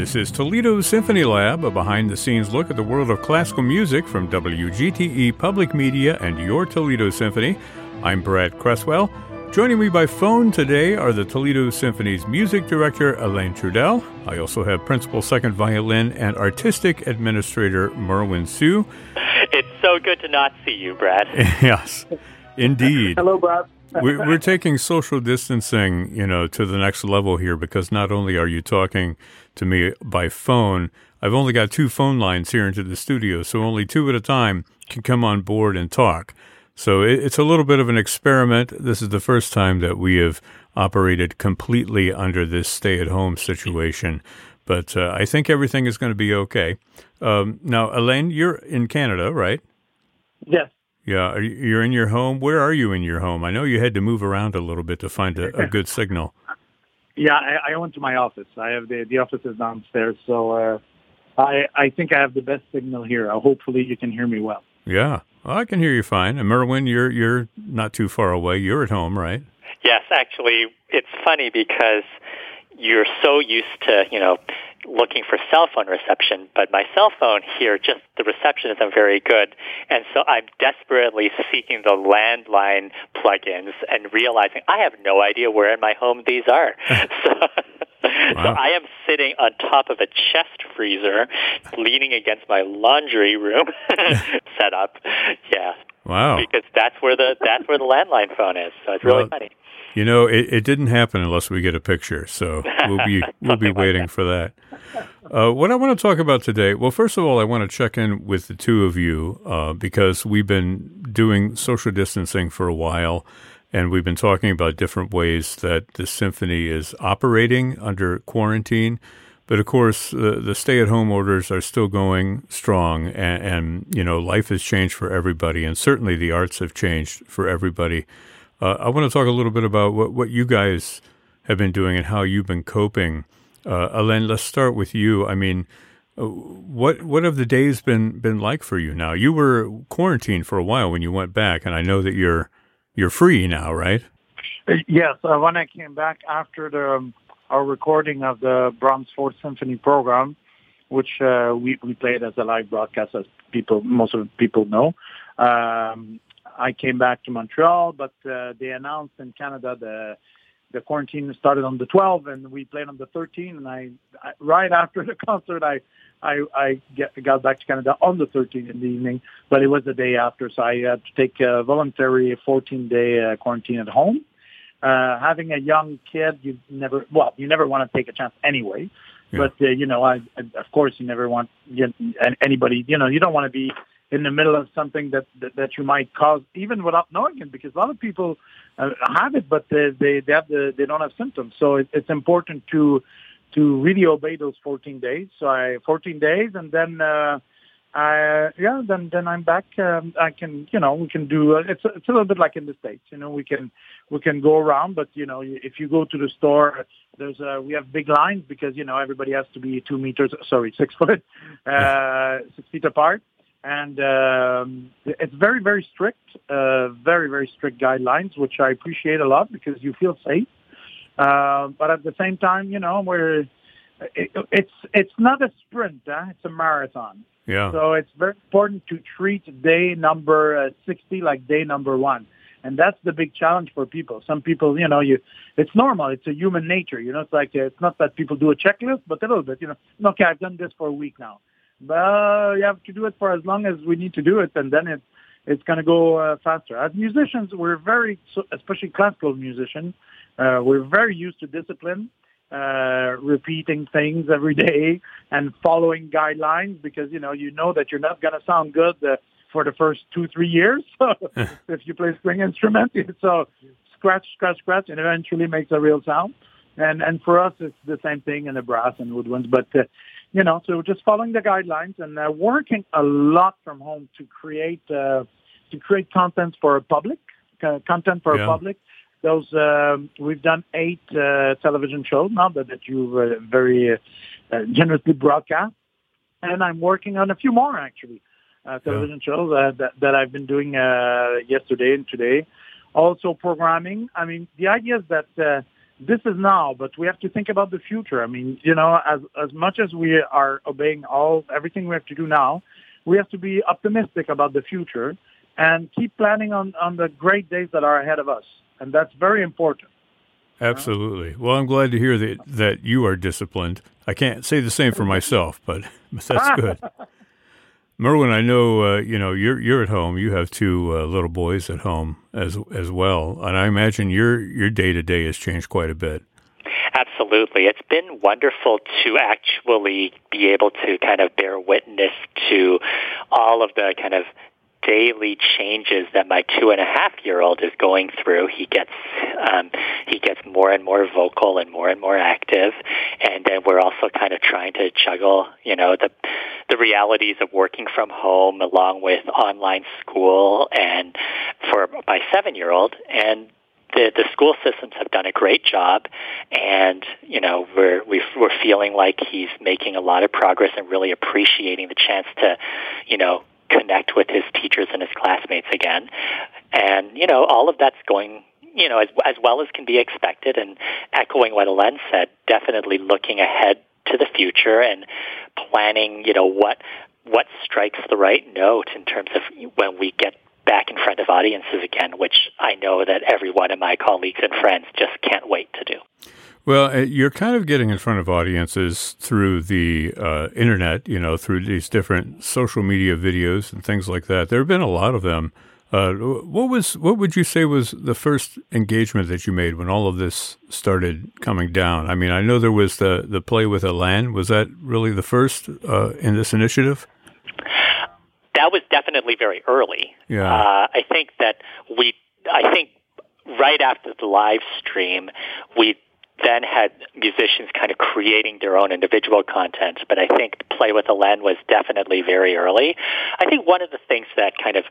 This is Toledo Symphony Lab, a behind the scenes look at the world of classical music from WGTE Public Media and your Toledo Symphony. I'm Brad Cresswell. Joining me by phone today are the Toledo Symphony's music director, Alain Trudel. I also have principal second violin and artistic administrator, Merwin Siu. It's so good to not see you, Brad. yes, indeed. Hello, Brad. We're, we're taking social distancing, you know, to the next level here because not only are you talking to me by phone, I've only got two phone lines here into the studio, so only two at a time can come on board and talk. So it, it's a little bit of an experiment. This is the first time that we have operated completely under this stay-at-home situation, but uh, I think everything is going to be okay. Um, now, Alain, you're in Canada, right? Yes. Yeah, you- you're in your home. Where are you in your home? I know you had to move around a little bit to find a, a good signal. Yeah, I, I went to my office. I have the the office is downstairs, so uh, I I think I have the best signal here. Uh, hopefully, you can hear me well. Yeah, well, I can hear you fine. And Merwin, you're you're not too far away. You're at home, right? Yes, actually, it's funny because you're so used to, you know, looking for cell phone reception, but my cell phone here, just the reception isn't very good. And so I'm desperately seeking the landline plugins and realizing I have no idea where in my home these are. so, so I am sitting on top of a chest freezer, leaning against my laundry room setup. Yeah. Wow. Because that's where the that's where the landline phone is. So it's really Well, funny. You know, it, it didn't happen unless we get a picture. So we'll be we'll be waiting for that. Uh, what I want to talk about today, well, first of all, I want to check in with the two of you uh, because we've been doing social distancing for a while, and we've been talking about different ways that the symphony is operating under quarantine. But of course, the stay-at-home orders are still going strong, and, and you know, life has changed for everybody, and certainly the arts have changed for everybody. Uh, I want to talk a little bit about what, what you guys have been doing and how you've been coping. Uh, Alain, let's start with you. I mean, uh, what what have the days been been like for you now? You were quarantined for a while when you went back, and I know that you're you're free now, right? Uh, Yes, uh, when I came back after the um, our recording of the Brahms Fourth Symphony program, which uh, we we played as a live broadcast, as people most of people know. Um, I came back to Montreal, but uh, they announced in Canada the the quarantine started on the 12th, and we played on the 13th. And I, I right after the concert, I I, I get, got back to Canada on the 13th in the evening, but it was the day after, so I had to take a voluntary 14-day uh, quarantine at home. Uh, having a young kid, you never, well, you never want to take a chance anyway. Yeah. But uh, you know, I, I, of course, you never want you, anybody. You know, you don't want to be in the middle of something that, that that you might cause, even without knowing it, because a lot of people uh, have it, but they they, they have the they don't have symptoms. So it, it's important to to really obey those 14 days. So I 14 days, and then uh, I yeah, then then I'm back. Um, I can you know we can do uh, it's it's a little bit like in the states. You know we can we can go around, but you know if you go to the store, there's uh, we have big lines because you know everybody has to be two meters sorry six foot uh, six feet apart. And um, it's very, very strict, uh, very, very strict guidelines, which I appreciate a lot because you feel safe. Uh, but at the same time, you know, we're it, it's it's not a sprint; huh? it's a marathon. Yeah. So it's very important to treat day number uh, 60 like day number one. And that's the big challenge for people. Some people, you know, you, it's normal. It's a human nature. You know, it's like, uh, it's not that people do a checklist, but a little bit, you know, okay, I've done this for a week now. But you have to do it for as long as we need to do it. And then it, it's going to go uh, faster. As musicians, we're very, especially classical musicians, uh, we're very used to discipline uh, repeating things every day and following guidelines because you know you know that you're not going to sound good uh, for the first two three years if you play string instrument. So scratch, scratch, scratch, and eventually makes a real sound. And and for us, it's the same thing in the brass and woodwinds. But uh, you know, so just following the guidelines and uh, working a lot from home to create uh, to create content for a public, uh, content for Yeah. a public. Those um, we've done eight uh, television shows now that, that you've uh, very uh, generously broadcast, and I'm working on a few more actually uh, television shows uh, that that I've been doing uh, yesterday and today. Also programming. I mean, the idea is that uh, this is now, but we have to think about the future. I mean, you know, as as much as we are obeying all everything we have to do now, we have to be optimistic about the future and keep planning on on the great days that are ahead of us, and that's very important. Absolutely. Well, I'm glad to hear that that you are disciplined. I can't say the same for myself, but, but that's good. Merwin, I know uh, you know you're you're at home. You have two uh, little boys at home as as well, and I imagine your your day to day has changed quite a bit. Absolutely, it's been wonderful to actually be able to kind of bear witness to all of the kind of daily changes that my two and a half year old is going through. He gets um, he gets more and more vocal and more and more active, and then we're also kind of trying to juggle, you know, the the realities of working from home along with online school and for my seven year old. And the the school systems have done a great job, and you know we're we we're feeling like he's making a lot of progress and really appreciating the chance to, you know, connect with his teachers and his classmates again. And, you know, all of that's going you know, as, as well as can be expected. And echoing what Alain said, definitely looking ahead to the future and planning, you know, what what strikes the right note in terms of when we get back in front of audiences again, which I know that every one of my colleagues and friends just can't wait to do. Well, uh, you're kind of getting in front of audiences through the uh, internet, you know, through these different social media videos and things like that. There have been a lot of them. Uh, what was what would you say was the first engagement that you made when all of this started coming down? I mean, I know there was the the play with Alain. Was that really the first uh, in this initiative? That was definitely very early. Yeah, uh, I think that we. I think right after the live stream, we then had musicians kind of creating their own individual content. But I think Play with Alain was definitely very early. I think one of the things that kind of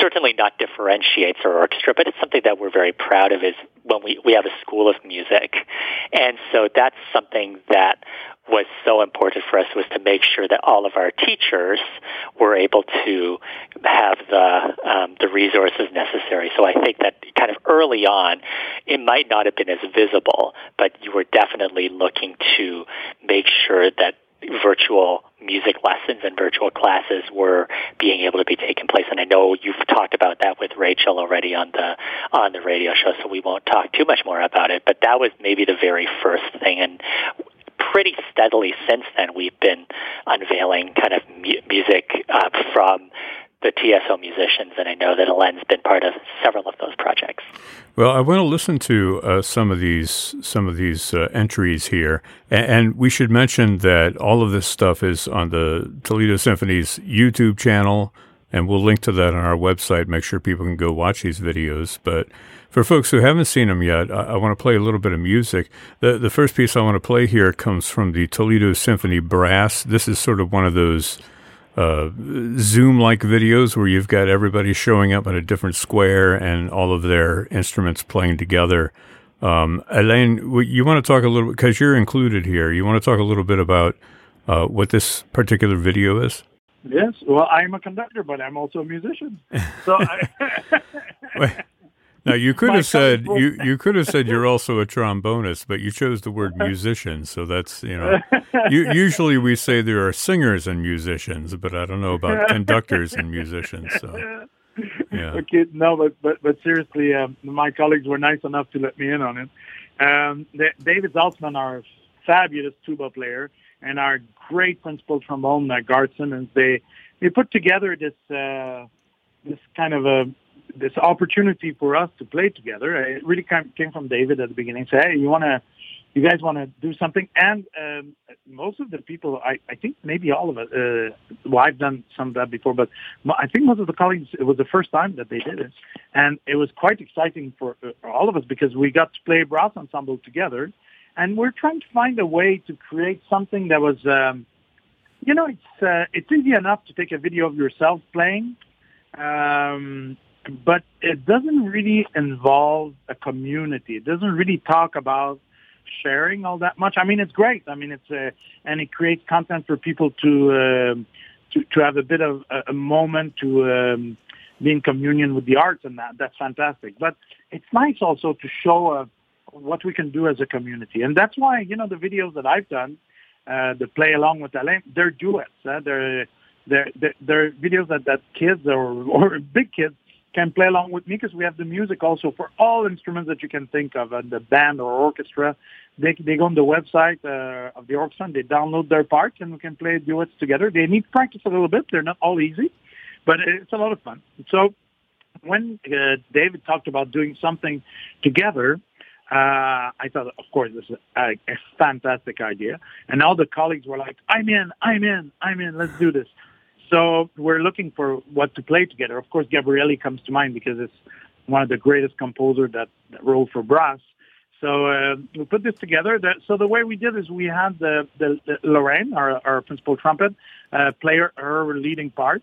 certainly not differentiates our orchestra, but it's something that we're very proud of is when we, we have a school of music. And so that's something that was so important for us was to make sure that all of our teachers were able to have the um, the resources necessary. So I think that kind of early on, it might not have been as visible, but you were definitely looking to make sure that virtual music lessons and virtual classes were being able to be taken place. And I know you've talked about that with Rachel already on the on the radio show, so we won't talk too much more about it. But that was maybe the very first thing, and pretty steadily since then we've been unveiling kind of mu- music uh, from the TSO musicians, and I know that Alain's been part of several of those projects. Well, I want to listen to uh, some of these some of these uh, entries here, and, we should mention that all of this stuff is on the Toledo Symphony's YouTube channel, and we'll link to that on our website. Make sure people can go watch these videos. But for folks who haven't seen them yet, I, I want to play a little bit of music. The the first piece I want to play here comes from the Toledo Symphony Brass. This is sort of one of those uh, Zoom like videos where you've got everybody showing up in a different square and all of their instruments playing together. Um, Alain, you want to talk a little bit because you're included here. You want to talk a little bit about uh, what this particular video is? Yes. Well, I'm a conductor, but I'm also a musician. So I, Now you could have said you you could have said you're also a trombonist, but you chose the word musician, so that's you know. you, usually we say there are singers and musicians, but I don't know about conductors and musicians. So yeah. Okay, no, but but but seriously, um, my colleagues were nice enough to let me in on it. Um, David Zaltzman, our fabulous tuba player, and our great principal trombone, uh, Garth Simmons, they they put together this uh, this kind of a this opportunity for us to play together. It really came from David at the beginning. Say, hey, you want to, you guys want to do something? And um, most of the people, I, I think maybe all of us, Uh, well, I've done some of that before, but I think most of the colleagues, it was the first time that they did it, and it was quite exciting for, uh, for all of us because we got to play brass ensemble together, and we're trying to find a way to create something that was. Um, you know, it's uh, it's easy enough to take a video of yourself playing, um, but it doesn't really involve a community. It doesn't really talk about sharing all that much. I mean, it's great. I mean, it's a, uh, and it creates content for people to uh, to to have a bit of a, a moment to um, be in communion with the arts, and that that's fantastic. But it's nice also to show a what we can do as a community, and that's why you know the videos that I've done, uh, the play along with Alain, they're duets. Uh, they're, they're they're they're videos that that kids or or big kids can play along with me because we have the music also for all instruments that you can think of, and the band or orchestra. They they go on the website uh, of the orchestra and they download their parts and we can play duets together. They need practice a little bit. They're not all easy, but it's a lot of fun. So when uh, David talked about doing something together, uh, I thought, of course, this is a, a fantastic idea. And all the colleagues were like, I'm in, I'm in, I'm in, let's do this. So we're looking for what to play together. Of course, Gabrieli comes to mind because it's one of the greatest composers that, that wrote for brass. So uh, we put this together. The, so the way we did is we had the, the, the Lorraine, our, our principal trumpet, uh, play her, her leading part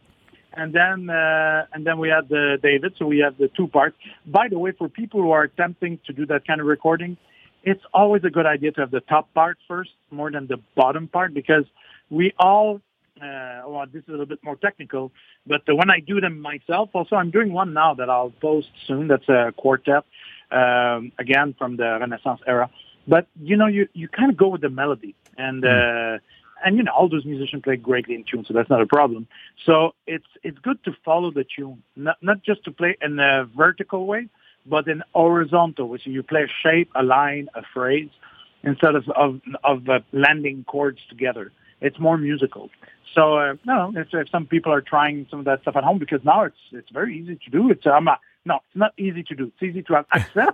and then uh, and then we had the David. So we have the two parts. By the way, for people who are attempting to do that kind of recording, it's always a good idea to have the top part first more than the bottom part because we all. Uh, well, this is a little bit more technical, but uh, when I do them myself, also I'm doing one now that I'll post soon. That's a quartet, um, again from the Renaissance era. But you know, you you kind of go with the melody, and mm. uh, and you know all those musicians play greatly in tune, so that's not a problem. So it's it's good to follow the tune, not not just to play in a vertical way, but in horizontal, which you play a shape, a line, a phrase, instead of of, of uh, landing chords together. It's more musical. So uh, no, if, if some people are trying some of that stuff at home, because now it's it's very easy to do. It's I'm not, no, it's not easy to do. It's easy to have access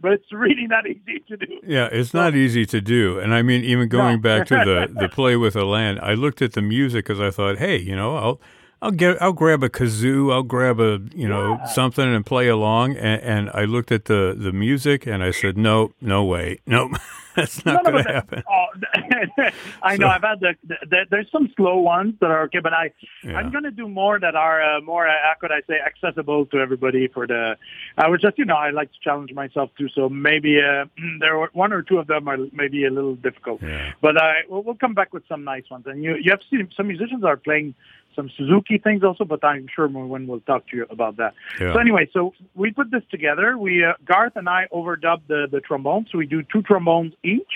but it's really not easy to do. Yeah, it's not easy to do. And I mean, even going no. back to the, the play with the land, I looked at the music because I thought, hey, you know, I'll I'll get I'll grab a kazoo, I'll grab a you know yeah. something and play along. And, and, I looked at the the music and I said, no, no way, no, that's not going to happen. Oh, I know. I've had the, the, the, there's some slow ones that are okay, but I yeah. I'm going to do more that are uh, more uh, how could I say accessible to everybody. For the I was just you know I like to challenge myself too. So maybe uh, there were one or two of them are maybe a little difficult, yeah. but I we'll, we'll come back with some nice ones. And you you have seen some musicians are playing some Suzuki things also, but I'm sure when we'll talk to you about that. Yeah. So anyway, so we put this together. We uh, Garth and I overdubbed the the trombone, so we do two trombones each.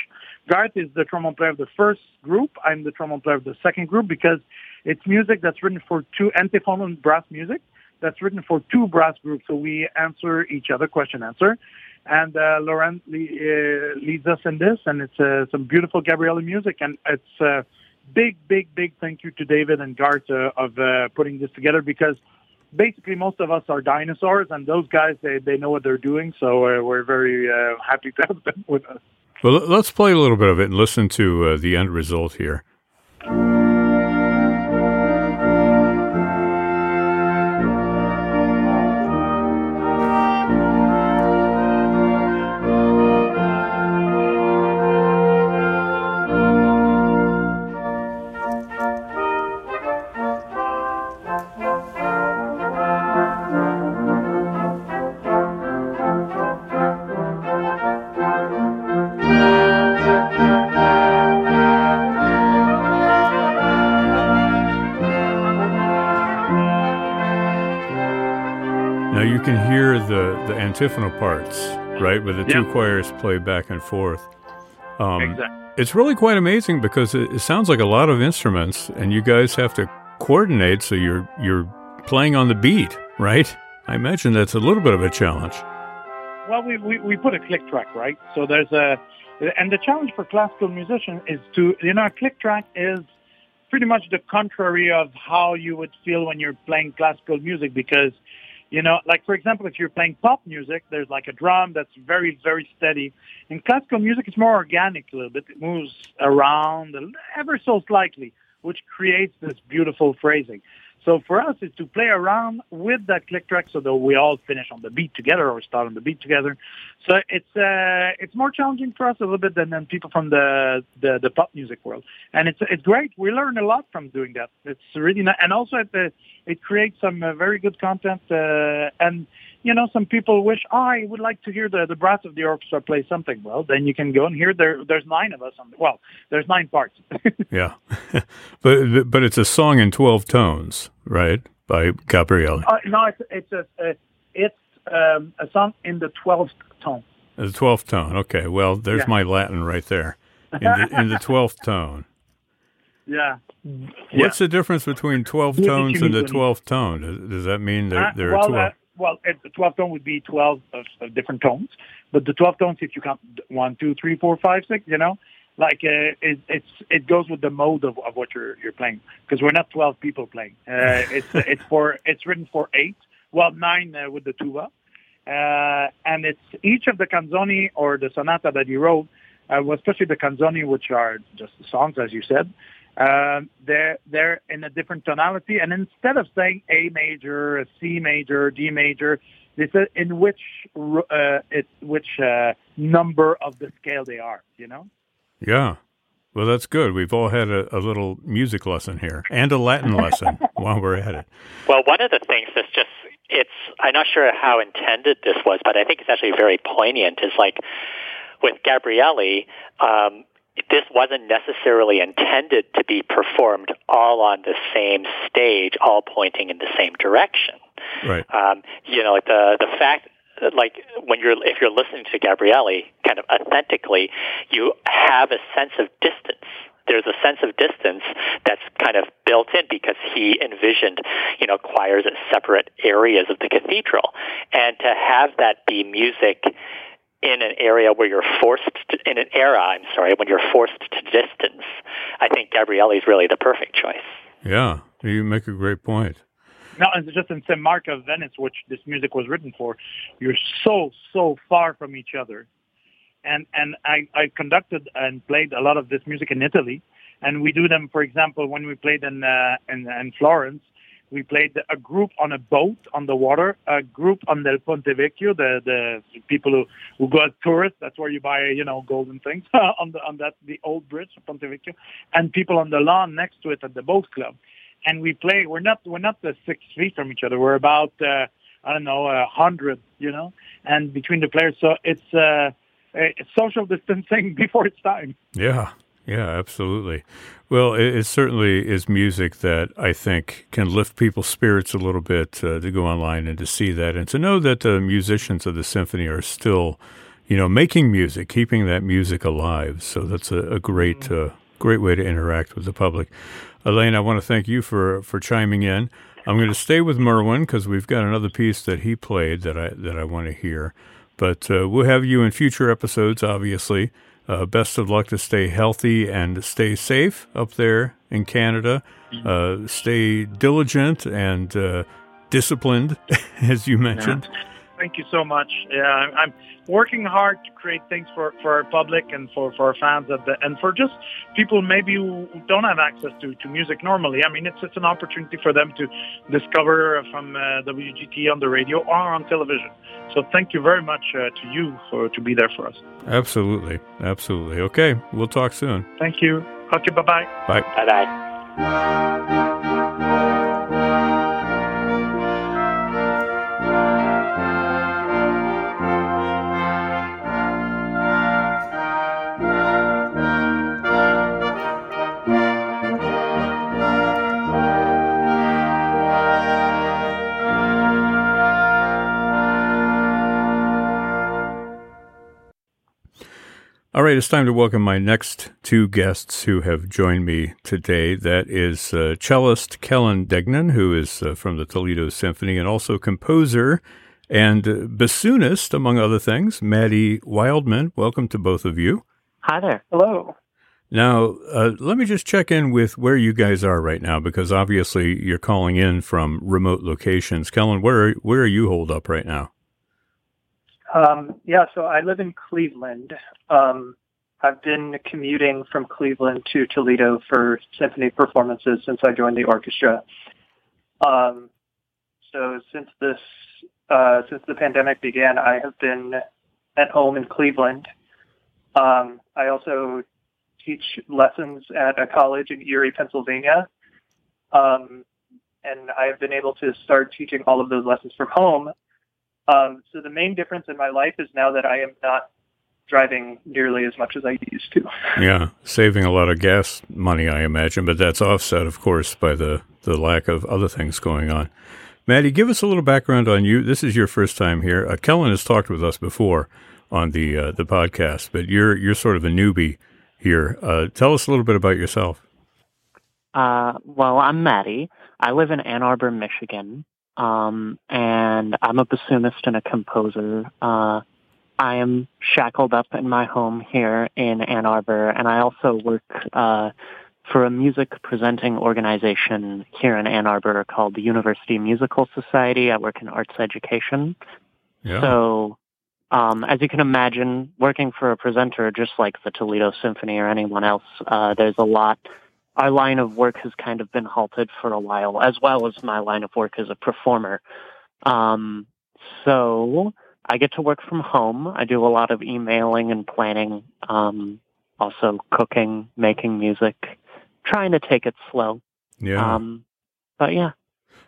Garth is the trombone player of the first group. I'm the trombone player of the second group because it's music that's written for two antiphonal brass music that's written for two brass groups. So we answer each other, question answer. And uh, Laurent le- uh, leads us in this, and it's uh, some beautiful Gabrieli music, and it's uh, big, big, big thank you to David and Garth uh, of uh, putting this together because basically most of us are dinosaurs, and those guys they they know what they're doing. So uh, we're very uh, happy to have them with us. Well, let's play a little bit of it and listen to uh, the end result here. Antiphonal parts, right, where the two choirs play back and forth. Um, exactly. It's really quite amazing because it, it, sounds like a lot of instruments, and you guys have to coordinate so you're you're playing on the beat, right? I imagine that's a little bit of a challenge. Well, we, we, we put a click track, right? So there's a, and the challenge for classical musicians is to, you know, a click track is pretty much the contrary of how you would feel when you're playing classical music because you know, like for example, if you're playing pop music, there's like a drum that's very, very steady. In classical music, it's more organic a little bit. It moves around ever so slightly, which creates this beautiful phrasing. So for us, is to play around with that click track so that we all finish on the beat together or start on the beat together. So it's uh, it's more challenging for us a little bit than, than people from the, the, the pop music world, and it's it's great. We learn a lot from doing that. It's really not, and also it, uh, it creates some uh, very good content uh, and you know, some people wish, oh, I would like to hear the, the brass of the orchestra play something. Well, then you can go and hear there. There's nine of us on. The, well, there's nine parts. yeah, but but it's a song in twelve tones, right? By Gabrieli. Uh, no, it's it's a, a it's um, a song in the twelfth tone. The twelfth tone. Okay. Well, there's Yeah. my Latin right there. In the, in the twelfth tone. Yeah. What's the difference between twelve tones and the twelfth tone? Does, does that mean there, Uh, there well, are twelve? uh, well, the 12 tone would be 12 of, of different tones, but the 12 tones, if you count one, two, three, four, five, six, you know, like uh, it, it's it goes with the mode of, of what you're you're playing because we're not 12 people playing. Uh, it's it's for it's written for eight, well nine uh, with the tuba, uh, and it's each of the canzoni or the sonata that he wrote, uh, well, especially the canzoni, which are just songs as you said. Um, they're they're in a different tonality, and instead of saying A major, a C major, D major, they said in which uh, it which uh, number of the scale they are. You know. Yeah. Well, that's good. We've all had a, a little music lesson here and a Latin lesson while we're at it. Well, one of the things that's just it's I'm not sure how intended this was, but I think it's actually very poignant. Is like with Gabrieli, um, this wasn't necessarily intended to be performed all on the same stage, all pointing in the same direction. Right. Um, you know, like the the fact like when you're if you're listening to Gabrieli kind of authentically, you have a sense of distance. There's a sense of distance that's kind of built in because he envisioned, you know, choirs at separate areas of the cathedral, and to have that be music in an area where you're forced to, in an era, I'm sorry, when you're forced to distance, I think Gabrieli is really the perfect choice. Yeah. You make a great point. No, and just in St. Mark of Venice, which this music was written for, you're so so far from each other, and and I, I conducted and played a lot of this music in Italy, and we do them. For example, when we played in uh, in, in Florence, we played a group on a boat on the water, a group on the Ponte Vecchio, the the people who who go as tourists. That's where you buy you know golden things on the on that the old bridge Ponte Vecchio, and people on the lawn next to it at the boat club and we play. We're not we're not uh, six feet from each other. We're about uh, I don't know a hundred, you know, and between the players. So it's uh, it's social distancing before it's time. Yeah. Yeah, absolutely. Well, it, it certainly is music that I think can lift people's spirits a little bit uh, to go online and to see that and to know that the musicians of the symphony are still, you know, making music, keeping that music alive. So that's a, a great, uh, great way to interact with the public. Alain, I want to thank you for, for chiming in. I'm going to stay with Merwin because we've got another piece that he played that I that I want to hear. But uh, we'll have you in future episodes, obviously. Uh, best of luck to stay healthy and stay safe up there in Canada. Uh, stay diligent and uh, disciplined, as you mentioned. Thank you so much. Yeah, I'm I'm working hard to create things for, for our public and for, for our fans at the, and for just people maybe who who don't have access to, to music normally. I mean, it's it's an opportunity for them to discover from uh, WGT on the radio or on television. So thank you very much uh, to you for to be there for us. Absolutely. Absolutely. Okay. We'll talk soon. Thank you. Okay, bye bye. Bye. Right, it's time to welcome my next two guests who have joined me today. That is uh, cellist Kellen Degnan, who is uh, from the Toledo Symphony, and also composer and uh, bassoonist, among other things, Maddie Wildman. Welcome to both of you. Hi there. Hello. Now, uh, let me just check in with where you guys are right now, because obviously you're calling in from remote locations. Kellen, where where are you holed up right now? Um, yeah, so I live in Cleveland. Um, I've been commuting from Cleveland to Toledo for symphony performances since I joined the orchestra. Um, so since this, uh, since the pandemic began, I have been at home in Cleveland. Um, I also teach lessons at a college in Erie, Pennsylvania. Um, and I have been able to start teaching all of those lessons from home. Um, so the main difference in my life is now that I am not driving nearly as much as I used to. Yeah, saving a lot of gas money, I imagine, but that's offset, of course, by the, the lack of other things going on. Maddie, give us a little background on you. This is your first time here. Uh, Kellen has talked with us before. on the uh, the podcast. But you're you're sort of a newbie here. Uh, tell us a little bit about yourself. Uh, well, I'm Maddie. I live in Ann Arbor, Michigan, um, and I'm a bassoonist and a composer. Uh, I am shackled up in my home here in Ann Arbor, and I also work uh, for a music presenting organization here in Ann Arbor called the University Musical Society. I work in arts education. Yeah. So, um, as you can imagine, working for a presenter just like the Toledo Symphony or anyone else, uh, there's a lot. Our line of work has kind of been halted for a while, as well as my line of work as a performer. Um, so, I get to work from home. I do a lot of emailing and planning, um, also cooking, making music, trying to take it slow. yeah. Um, but yeah,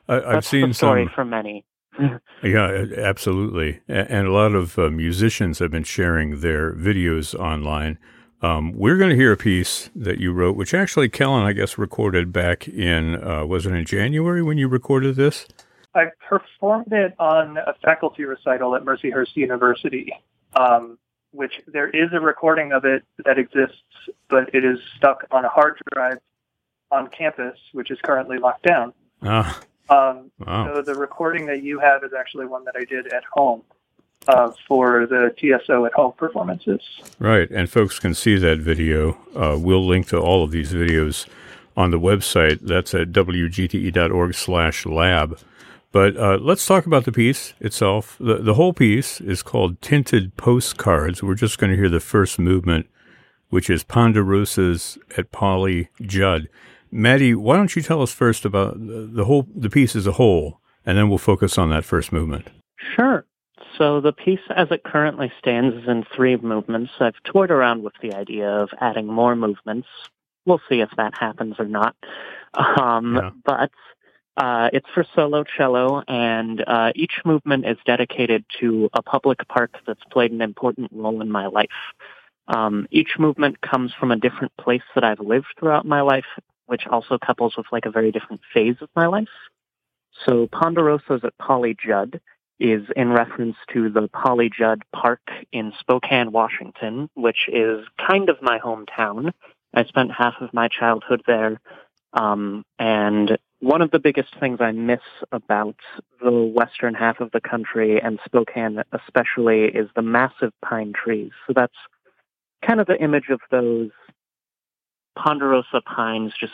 I, I've that's seen the story some. for many. Yeah, absolutely. And a lot of uh, musicians have been sharing their videos online. Um, we're going to hear a piece that you wrote, which actually Kellen, I guess, recorded back in, uh, was it in January when you recorded this? I performed it on a faculty recital at Mercyhurst University, um, which there is a recording of it that exists, but it is stuck on a hard drive on campus, which is currently locked down. Ah, Um, wow. So the recording that you have is actually one that I did at home uh, for the TSO at home performances. Right. And folks can see that video. Uh, we'll link to all of these videos on the website. That's at wgte.org slash lab. But uh, let's talk about the piece itself. The, the whole piece is called Tinted Postcards. We're just going to hear the first movement, which is Ponderosa's at Polly Judd. Maddie, why don't you tell us first about the the whole the piece as a whole, and then we'll focus on that first movement. Sure. So the piece as it currently stands is in three movements. I've toyed around with the idea of adding more movements. We'll see if that happens or not. Um, Yeah. But uh, it's for solo cello, and uh, each movement is dedicated to a public park that's played an important role in my life. Um, each movement comes from a different place that I've lived throughout my life, which also couples with like a very different phase of my life. So Ponderosa's at Polly Judd is in reference to the Polly Judd Park in Spokane, Washington, which is kind of my hometown. I spent half of my childhood there. Um, and one of the biggest things I miss about the western half of the country and Spokane especially is the massive pine trees. So that's kind of the image of those ponderosa pines just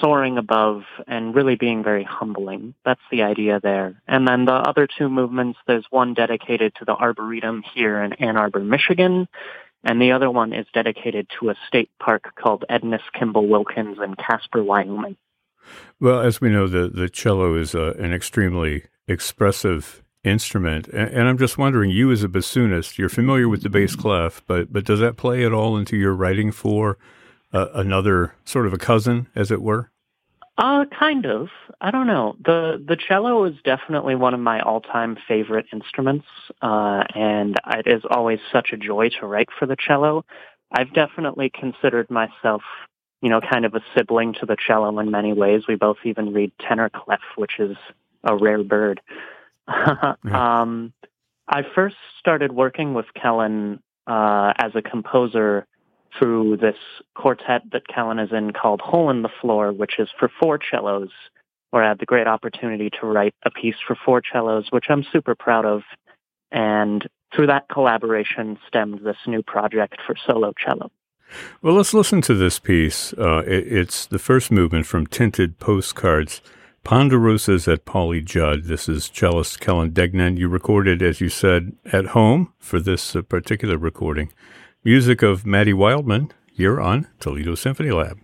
soaring above and really being very humbling. That's the idea there. And then the other two movements, there's one dedicated to the Arboretum here in Ann Arbor, Michigan, and the other one is dedicated to a state park called Edness Kimball Wilkins in Casper, Wyoming. Well, as we know, the, the cello is uh, an extremely expressive instrument. And, and I'm just wondering, you as a bassoonist, you're familiar with the bass clef, but, but does that play at all into your writing for uh, another sort of a cousin, as it were? Uh, kind of. I don't know. The the cello is definitely one of my all time favorite instruments, uh, and it is always such a joy to write for the cello. I've definitely considered myself, you know, kind of a sibling to the cello in many ways. We both even read tenor clef, which is a rare bird. um, I first started working with Kellen uh, as a composer through this quartet that Kellen is in called Hole in the Floor, which is for four cellos, where I had the great opportunity to write a piece for four cellos, which I'm super proud of. And through that collaboration stemmed this new project for solo cello. Well, let's listen to this piece. Uh, it, it's the first movement from Tinted Postcards. Ponderosas at Polly Judd. This is cellist Kellen Degnan. You recorded, as you said, at home for this uh, particular recording. Music of Maddie Wildman here on Toledo Symphony Lab.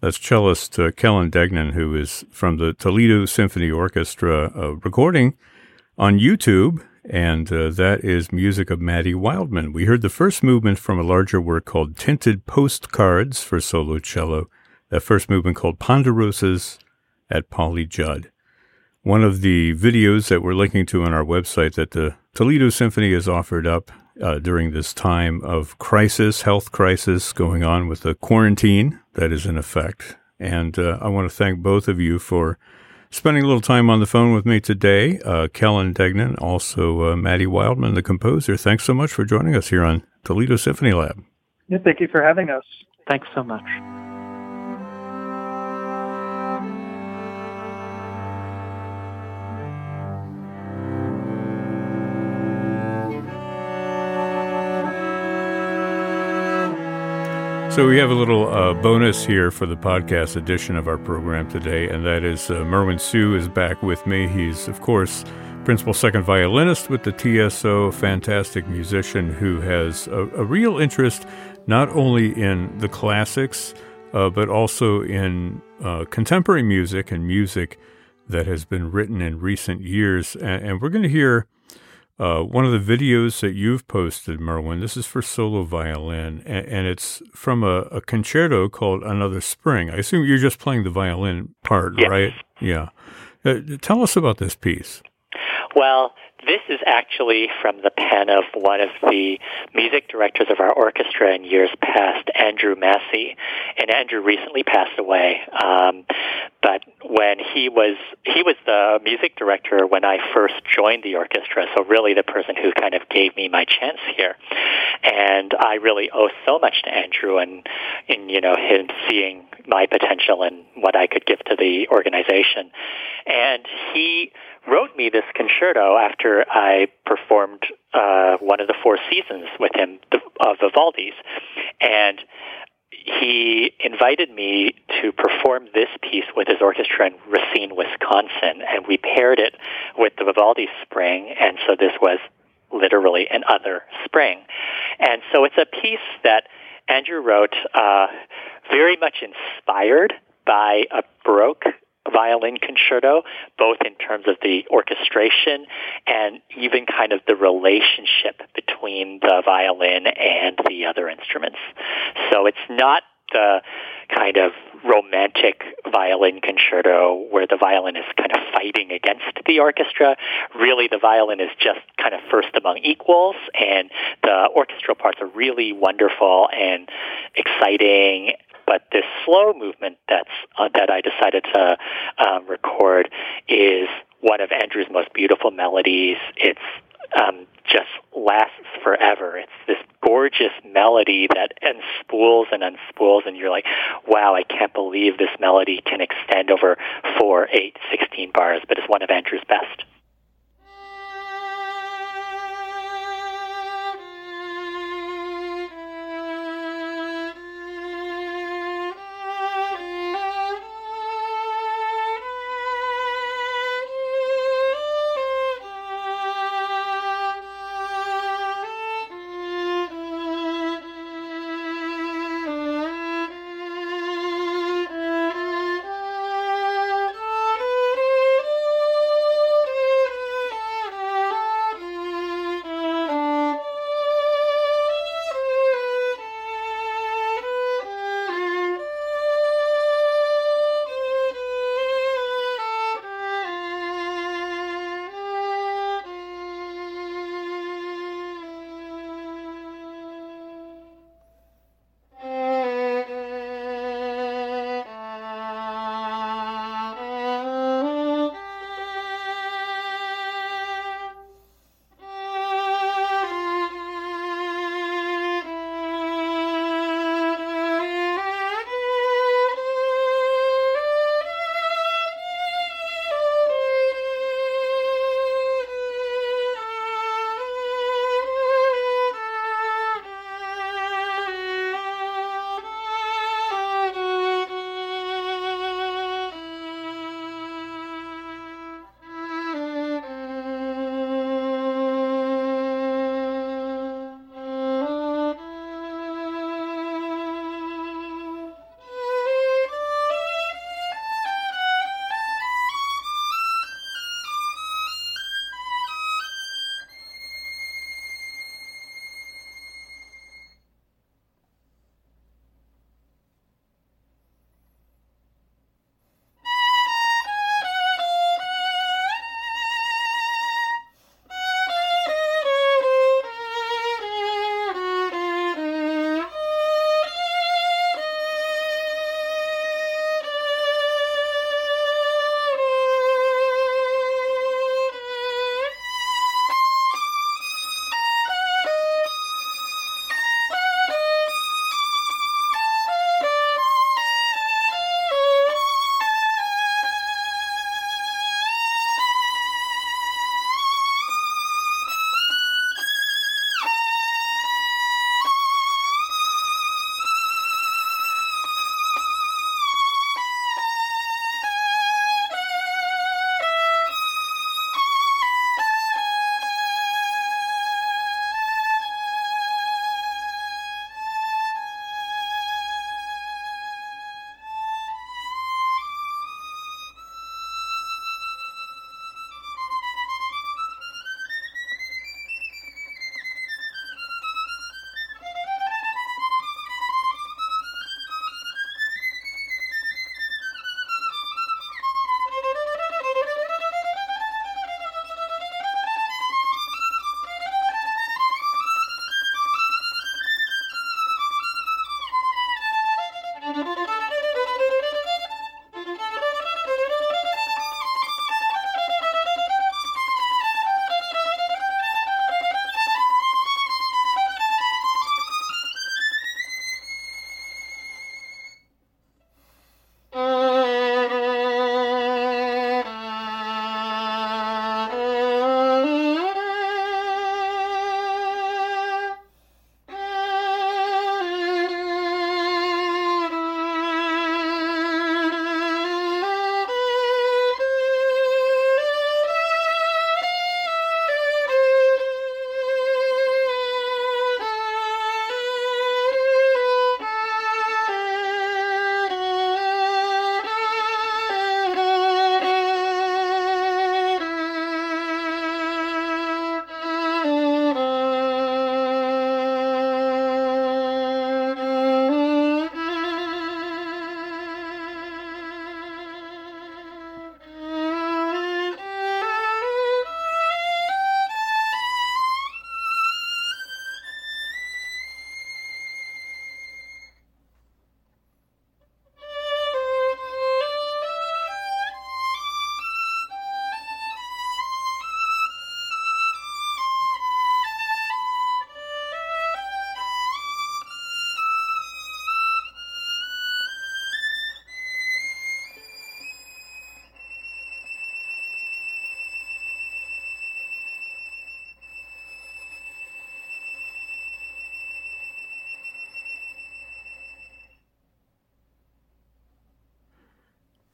That's cellist uh, Kellen Degnan, who is from the Toledo Symphony Orchestra, uh, recording on YouTube, and uh, that is music of Maddie Wildman. We heard the first movement from a larger work called Tinted Postcards for solo cello. That first movement called Ponderosas at Polly Judd. One of the videos that we're linking to on our website that the Toledo Symphony has offered up uh, during this time of crisis, health crisis going on with the quarantine that is in effect. And uh, I want to thank both of you for spending a little time on the phone with me today. Uh, Kellen Degnan, also uh, Maddie Wildman, the composer. Thanks so much for joining us here on Toledo Symphony Lab. Yeah, thank you for having us. Thanks so much. So, we have a little uh, bonus here for the podcast edition of our program today, and that is uh, Merwin Siu is back with me. He's, of course, principal second violinist with the TSO, fantastic musician who has a, a real interest not only in the classics, uh, but also in uh, contemporary music and music that has been written in recent years. And, and we're going to hear uh, one of the videos that you've posted, Merwin, this is for solo violin, and, and it's from a, a, concerto called Another Spring. I assume you're just playing the violin part, yes. right? Yeah. Uh, tell us about this piece. Well, this is actually from the pen of one of the music directors of our orchestra in years past, Andrew Massey. And Andrew recently passed away. Um, but when he was he was the music director when I first joined the orchestra, so really the person who kind of gave me my chance here. And I really owe so much to Andrew and in you know him seeing my potential and what I could give to the organization. And he wrote me this concerto after I performed uh, one of the four seasons with him of Vivaldi's, and he invited me to perform this piece with his orchestra in Racine, Wisconsin, and we paired it with the Vivaldi Spring, and so this was literally an other spring. And so it's a piece that Andrew wrote uh, very much inspired by a Baroque violin concerto, both in terms of the orchestration and even kind of the relationship between the violin and the other instruments. So it's not the kind of romantic violin concerto where the violin is kind of fighting against the orchestra. Really, the violin is just kind of first among equals, and the orchestral parts are really wonderful and exciting but this slow movement that's uh, that I decided to um, record is one of Andrew's most beautiful melodies. It's um, just lasts forever. It's this gorgeous melody that unspools and unspools, and you're like, wow, I can't believe this melody can extend over four, eight, sixteen bars, but it's one of Andrew's best.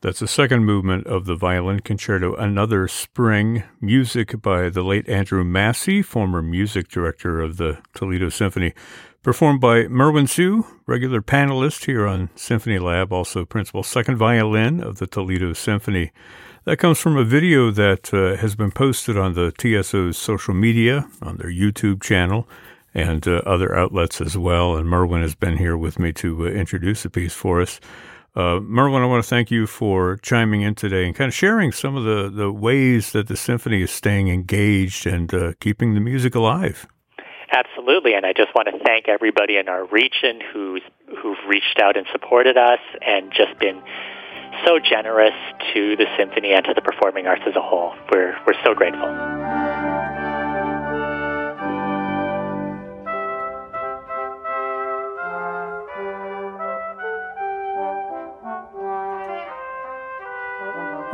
That's the second movement of the violin concerto Another Spring, music by the late Andrew Massey, former music director of the Toledo Symphony, performed by Merwin Siu, regular panelist here on Symphony Lab, also principal second violin of the Toledo Symphony. That comes from a video that uh, has been posted on the TSO's social media, on their YouTube channel, and uh, other outlets as well. And Merwin has been here with me to uh, introduce the piece for us. Uh, Merwin, I want to thank you for chiming in today and kind of sharing some of the, the ways that the symphony is staying engaged and uh, keeping the music alive. Absolutely, and I just want to thank everybody in our region who's who've reached out and supported us, and just been so generous to the symphony and to the performing arts as a whole. We're we're so grateful.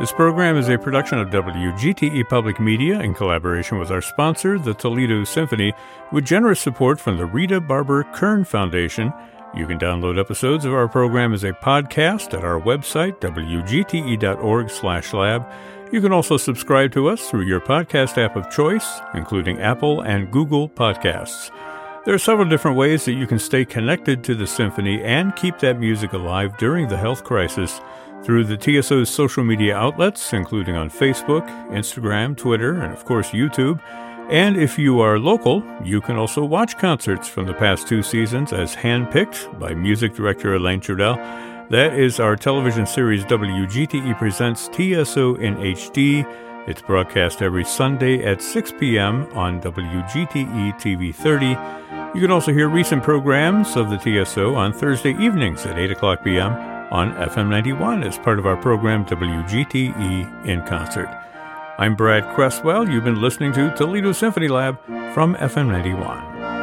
This program is a production of WGTE Public Media in collaboration with our sponsor, the Toledo Symphony, with generous support from the Rita Barber Kern Foundation. You can download episodes of our program as a podcast at our website, wgte.org/lab. You can also subscribe to us through your podcast app of choice, including Apple and Google Podcasts. There are several different ways that you can stay connected to the symphony and keep that music alive during the health crisis through the TSO's social media outlets, including on Facebook, Instagram, Twitter, and of course YouTube. And if you are local, you can also watch concerts from the past two seasons as handpicked by music director Alain Trudel. That is our television series WGTE Presents TSO in HD. It's broadcast every Sunday at 6 p.m. on WGTE TV 30. You can also hear recent programs of the TSO on Thursday evenings at 8 o'clock p.m on FM 91 as part of our program WGTE in Concert. I'm Brad Cresswell. You've been listening to Toledo Symphony Lab from FM 91.